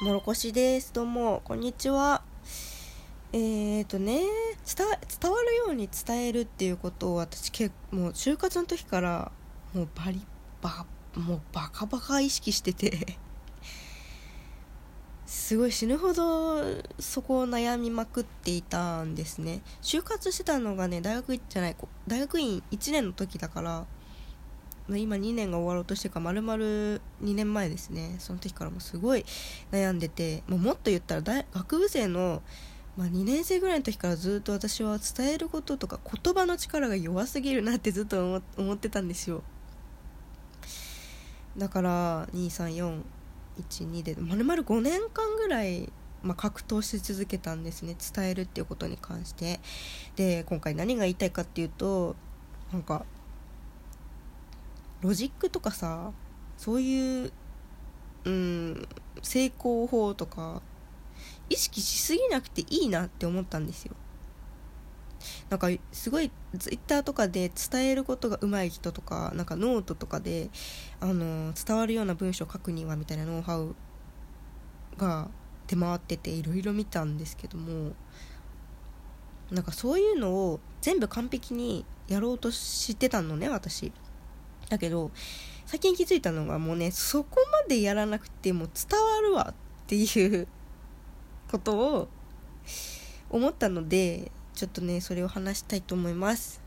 もろこしです。どうもこんにちは。えーとね伝伝わるように伝えるっていうことを私結もう就活の時からもうバリバもうバカバカ意識してて すごい死ぬほどそこを悩みまくっていたんですね。就活してたのがね大学じゃない大学院1年の時だから今2年が終わろうとしてから丸々2年前ですね。その時からもすごい悩んでてももっと言ったら大学部生の、まあ、2年生ぐらいの時からずっと私は伝えることとか言葉の力が弱すぎるなってずっと思ってたんですよ。だから2341 2で丸々5年間ぐらいまあ、格闘し続けたんですね。伝えるっていうことに関して。で今回何が言いたいかっていうとなんかロジックとかさそういううん成功法とか意識しすぎなくていいなって思ったんですよ。なんかすごいツイッターとかで伝えることが上手い人とかなんかノートとかであの伝わるような文章を書くにはみたいなノウハウが出回ってていろいろ見たんですけどもなんかそういうのを全部完璧にやろうとしてたのね私。だけど最近気づいたのがもうねそこまでやらなくても伝わるわっていう ことを思ったのでちょっとねそれを話したいと思います。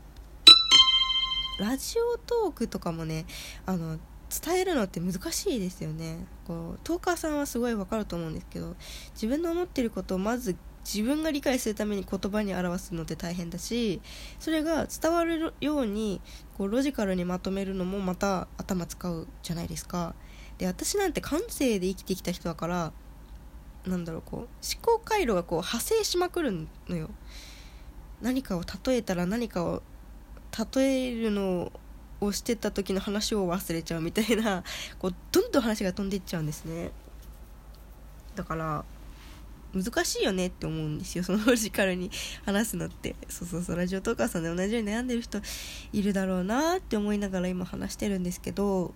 ラジオトークとかもねあの伝えるのって難しいですよね。こうトーカーさんはすごいわかると思うんですけど自分の思ってることをまず自分が理解するために言葉に表すのって大変だしそれが伝わるようにこうロジカルにまとめるのもまた頭使うじゃないですか。で私なんて感性で生きてきた人だからなんだろうこう思考回路がこう派生しまくるのよ。何かを例えたら何かを例えるのをしてた時の話を忘れちゃうみたいなこうどんどん話が飛んでいっちゃうんですね。だから難しいよねって思うんですよ そのロジカルに話すのってそうそうそうラジオトーカーさんで同じように悩んでる人いるだろうなって思いながら今話してるんですけど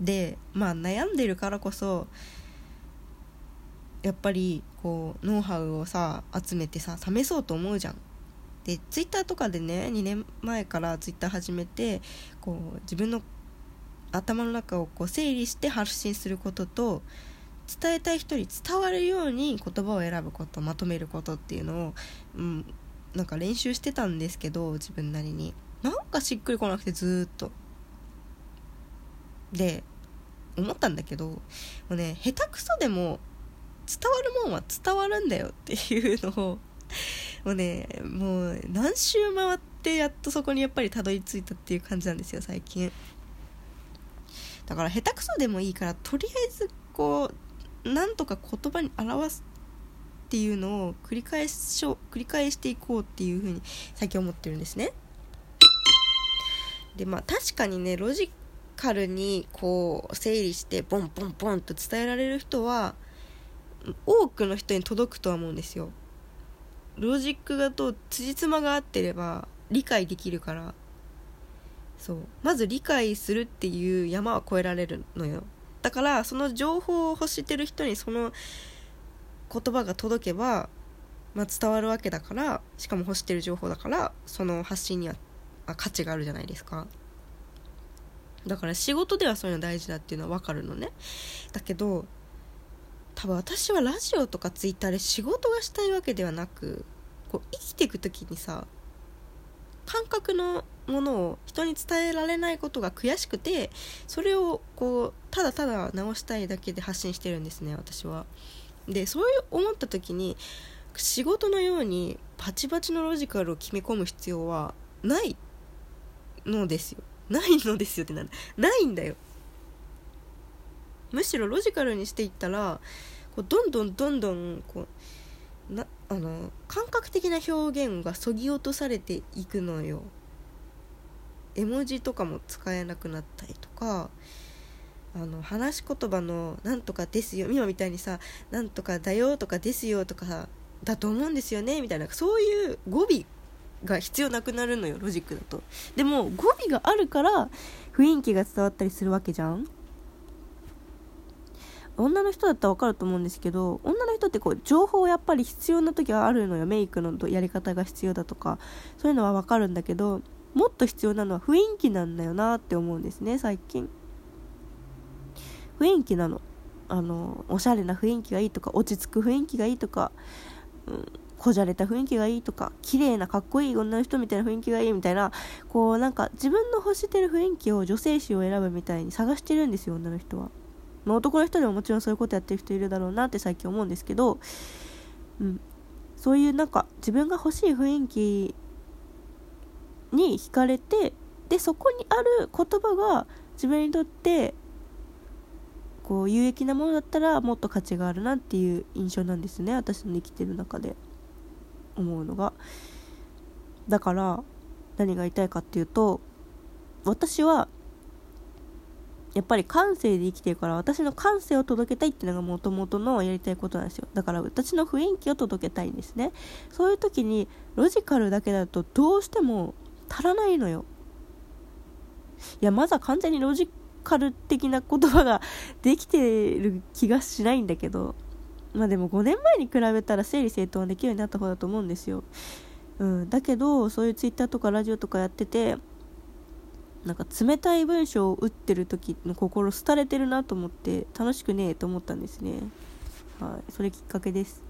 でまあ悩んでるからこそやっぱりこうノウハウをさ集めてさ試そうと思うじゃん。でツイッターとかでね2年前からツイッター始めてこう自分の頭の中をこう整理して発信することと伝えたい人に伝わるように言葉を選ぶことまとめることっていうのを、うん、なんか練習してたんですけど自分なりに。なんかしっくりこなくてずっと。で思ったんだけどもうね下手くそでも伝わるもんは伝わるんだよっていうのをもうねもう何周回ってやっとそこにやっぱりたどり着いたっていう感じなんですよ最近。だから下手くそでもいいからとりあえずこうなんとか言葉に表すっていうのを繰り返し繰り返していこうっていうふうに最近思ってるんですね。でまあ確かにねロジカルにこう整理してボンボンボンと伝えられる人は多くの人に届くとは思うんですよ。ロジックがと辻褄が合ってれば理解できるからそうまず理解するっていう山は越えられるのよだからその情報を欲してる人にその言葉が届けば、まあ、伝わるわけだからしかも欲してる情報だからその発信には価値があるじゃないですか。だから仕事ではそういうの大事だっていうのは分かるのね。だけど多分私はラジオとかツイッターで仕事がしたいわけではなくこう生きていく時にさ感覚のものを人に伝えられないことが悔しくてそれをこうただただ直したいだけで発信してるんですね私は。でそう思った時に仕事のようにバチバチのロジカルを決め込む必要はないのですよ。ないのですよってなんないんだよ。むしろロジカルにしていったらこうどんどんどんどんこうあの感覚的な表現がそぎ落とされていくのよ。絵文字とかも使えなくなったりとかあの話し言葉の「なんとかですよ」今みたいにさ「なんとかだよ」とか「ですよ」とかだと思うんですよねみたいなそういう語尾が必要なくなるのよロジックだと。でも語尾があるから雰囲気が伝わったりするわけじゃん。女の人だったら分かると思うんですけど女の人ってこう情報やっぱり必要な時はあるのよ。メイクのやり方が必要だとか。そういうのは分かるんだけどもっと必要なのは雰囲気なんだよなって思うんですね最近。雰囲気なの。あのおしゃれな雰囲気がいいとか落ち着く雰囲気がいいとか、うん、こじゃれた雰囲気がいいとか綺麗なかっこいい女の人みたいな雰囲気がいいみたいなこうなんか自分の欲してる雰囲気を女性誌を選ぶみたいに探してるんですよ女の人は、まあ、男の人でももちろんそういうことやってる人いるだろうなって最近思うんですけど、うん、そういうなんか自分が欲しい雰囲気に惹かれてでそこにある言葉が自分にとってこう有益なものだったらもっと価値があるなっていう印象なんですね私の生きてる中で思うのが。だから何が言いたいかっていうと私はやっぱり感性で生きてるから私の感性を届けたいっていうのがもともとのやりたいことなんですよ。だから私の雰囲気を届けたいんですね。そういう時にロジカルだけだとどうしても足らないのよ。いやまずは完全にロジカル的な言葉ができてる気がしないんだけど。まあでも5年前に比べたら整理整頓できるようになった方だと思うんですよ、うん、だけどそういうツイッターとかラジオとかやっててなんか冷たい文章を打ってる時の心廃れてるなと思って楽しくねえと思ったんですね。はい。それきっかけです。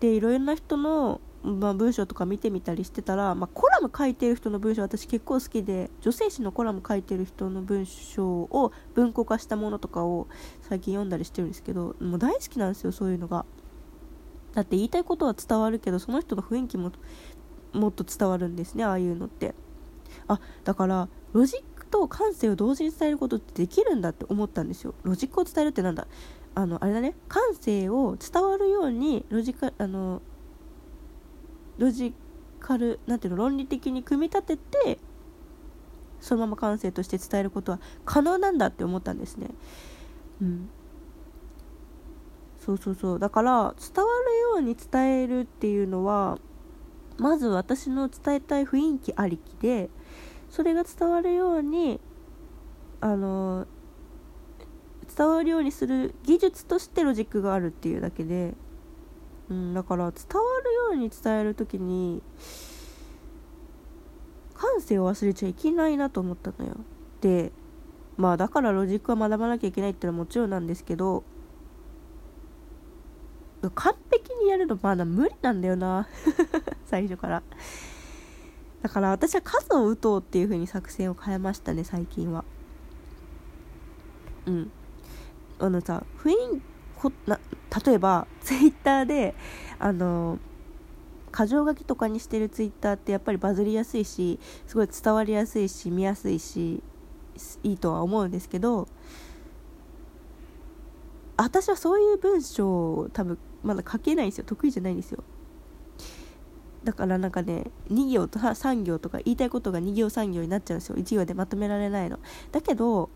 でいろいろな人のまあ、文章とか見てみたりしてたら、まあ、コラム書いてる人の文章私結構好きで女性誌のコラム書いてる人の文章を文庫化したものとかを最近読んだりしてるんですけどもう大好きなんですよそういうのが。だって言いたいことは伝わるけどその人の雰囲気ももっと伝わるんですねああいうのって。あだからロジックと感性を同時に伝えることってできるんだって思ったんですよ。ロジックを伝えるってなんだ？あのあれだね。感性を伝わるようにロジカあのロジカルなんていうの論理的に組み立ててそのまま感性として伝えることは可能なんだって思ったんですね。うん。そうそうそう。だから伝わるように伝えるっていうのはまず私の伝えたい雰囲気ありきでそれが伝わるようにあの伝わるようにする技術としてロジックがあるっていうだけでうん、だから伝わるように伝える時に感性を忘れちゃいけないなと思ったのよ。でまあだからロジックは学ばなきゃいけないってのはもちろんなんですけど完璧にやるのまだ無理なんだよな。最初から。から私は数を打とうっていう風に作戦を変えましたね最近は。うん。あのさ雰囲こな例えばツイッターであの箇条書きとかにしてるツイッターってやっぱりバズりやすいしすごい伝わりやすいし見やすいしいいとは思うんですけど私はそういう文章を多分まだ書けないんですよ。得意じゃないんですよ。だからなんかね2行と3行とか言いたいことが2行3行になっちゃうんですよ。1行でまとめられないの。だけど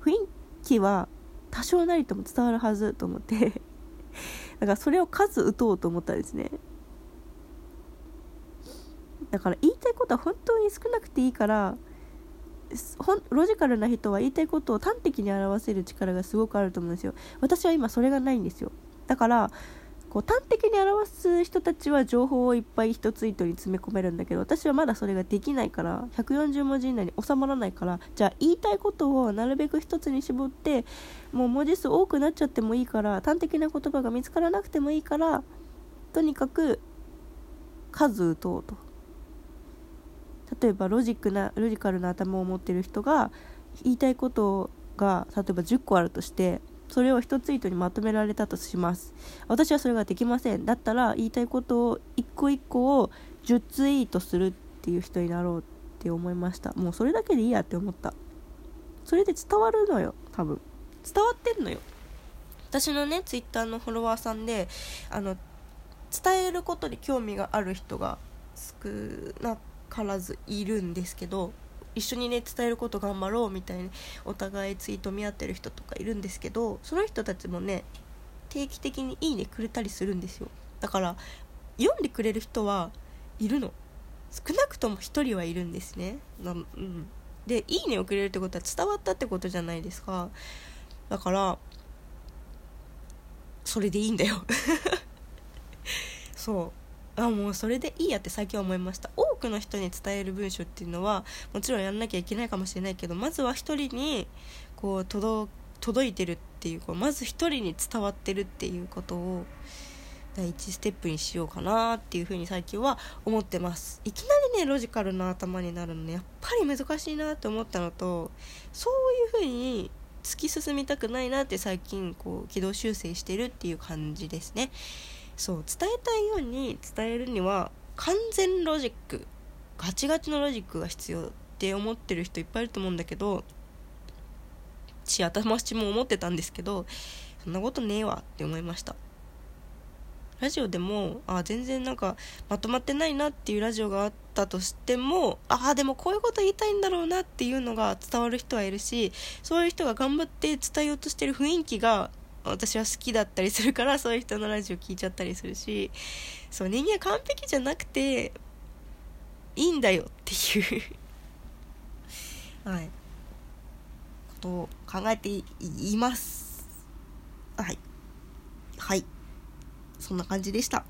雰囲気は多少なりとも伝わるはずと思って。だからそれを数打とうと思ったんですね。だから言いたいことは本当に少なくていいからロジカルな人は言いたいことを端的に表せる力がすごくあると思うんですよ。私は今それがないんですよ。だからこう端的に表す人たちは情報をいっぱい1ツイートに詰め込めるんだけど私はまだそれができないから140文字以内に収まらないからじゃあ言いたいことをなるべく1つに絞ってもう文字数多くなっちゃってもいいから端的な言葉が見つからなくてもいいからとにかく数打とうと。例えばロジックなロジカルな頭を持ってる人が言いたいことが例えば10個あるとしてそれを1ツイートにまとめられたとします。私はそれができません。だったら言いたいことを一個一個を10ツイートするっていう人になろうって思いました。もうそれだけでいいやって思った。それで伝わるのよ多分。伝わってんのよ。私のねツイッターのフォロワーさんであの伝えることに興味がある人が少なからずいるんですけど一緒にね伝えること頑張ろうみたいにお互いツイート見合ってる人とかいるんですけどその人たちもね定期的に「いいね」くれたりするんですよ。だから読んでくれる人はいるの。少なくとも1人はいるんですね、うん、で「いいね」をくれるってことは伝わったってことじゃないですか。だからそれでいいんだよ。そう。あもうそれでいいやって最近は思いました。多くの人に伝える文章っていうのはもちろんやんなきゃいけないかもしれないけどまずは一人にこう届届いてるっていうこうまず一人に伝わってるっていうことを第一ステップにしようかなっていうふうに最近は思ってます。いきなりねロジカルな頭になるのねやっぱり難しいなって思ったのとそういうふうに突き進みたくないなって最近こう軌道修正してるっていう感じですね。そう伝えたいように伝えるには完全ロジックガチガチのロジックが必要って思ってる人いっぱいいると思うんだけどし私も思ってたんですけどそんなことねえわって思いました。ラジオでもあ全然なんかまとまってないなっていうラジオがあったとしてもああでもこういうこと言いたいんだろうなっていうのが伝わる人はいるしそういう人が頑張って伝えようとしてる雰囲気が私は好きだったりするから そういう人のラジオ聞いちゃったりするしそう人間完璧じゃなくていいんだよっていう はい。ことを考えています。はい。はい。そんな感じでした。